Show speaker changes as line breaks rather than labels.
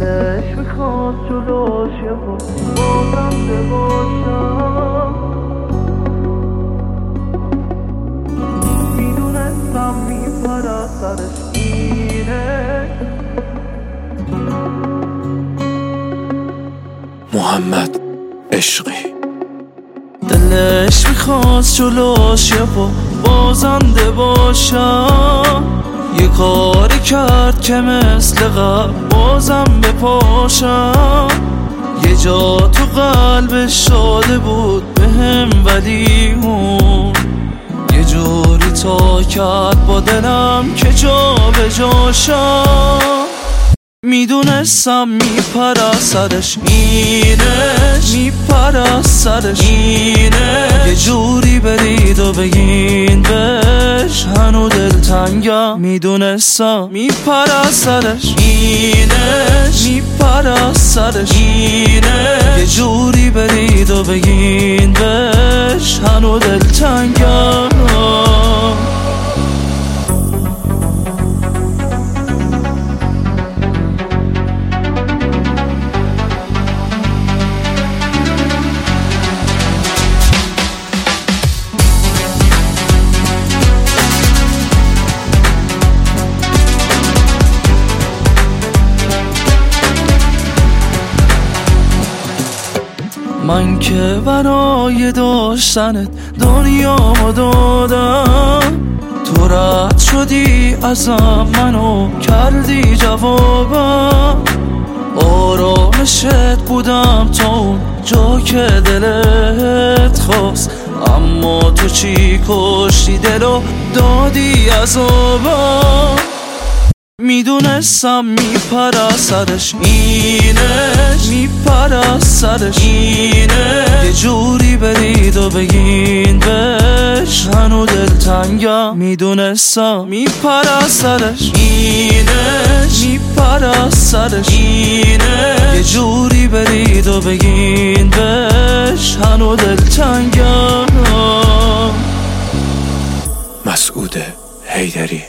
دلش می‌خواست جلوش یه بازم باشم. می‌دونستم میپره سرش اینه.
محمد عشقی.
دلش می‌خواست جلوش یه با بازنده باشم. یه کاری کرد که مثل قبل بازم بپاشم. یه جا تو قلبش شاده بود بهم ولی اون. یه جوری تا کرد با دلم که جا به جاشم می‌دونستم میپره سرش اینش. میپره سرش اینه یه جوری برید و بگین بش هنو دلتنگم می‌دونستم میپره سرش. اینش. میپره سرش. اینه یه جوری برید و بگین من که برای داشتنت دنیا دادم. تو رد شدی ازم منو کردی جوابم. آرامشت بودم تا اون جا که دلت خواست. اما تو چی کشتی دلو دادی عذابم؟ می‌دونستم میپره سرش. اینش. میپره سرش. اینه یه جوری برید و بگین بش هنو دلتنگم می‌دونستم میپره سرش. اینش. میپره سرش. اینه یه جوری برید و بگین بش هنو دلتنگم
مسعود حیدری.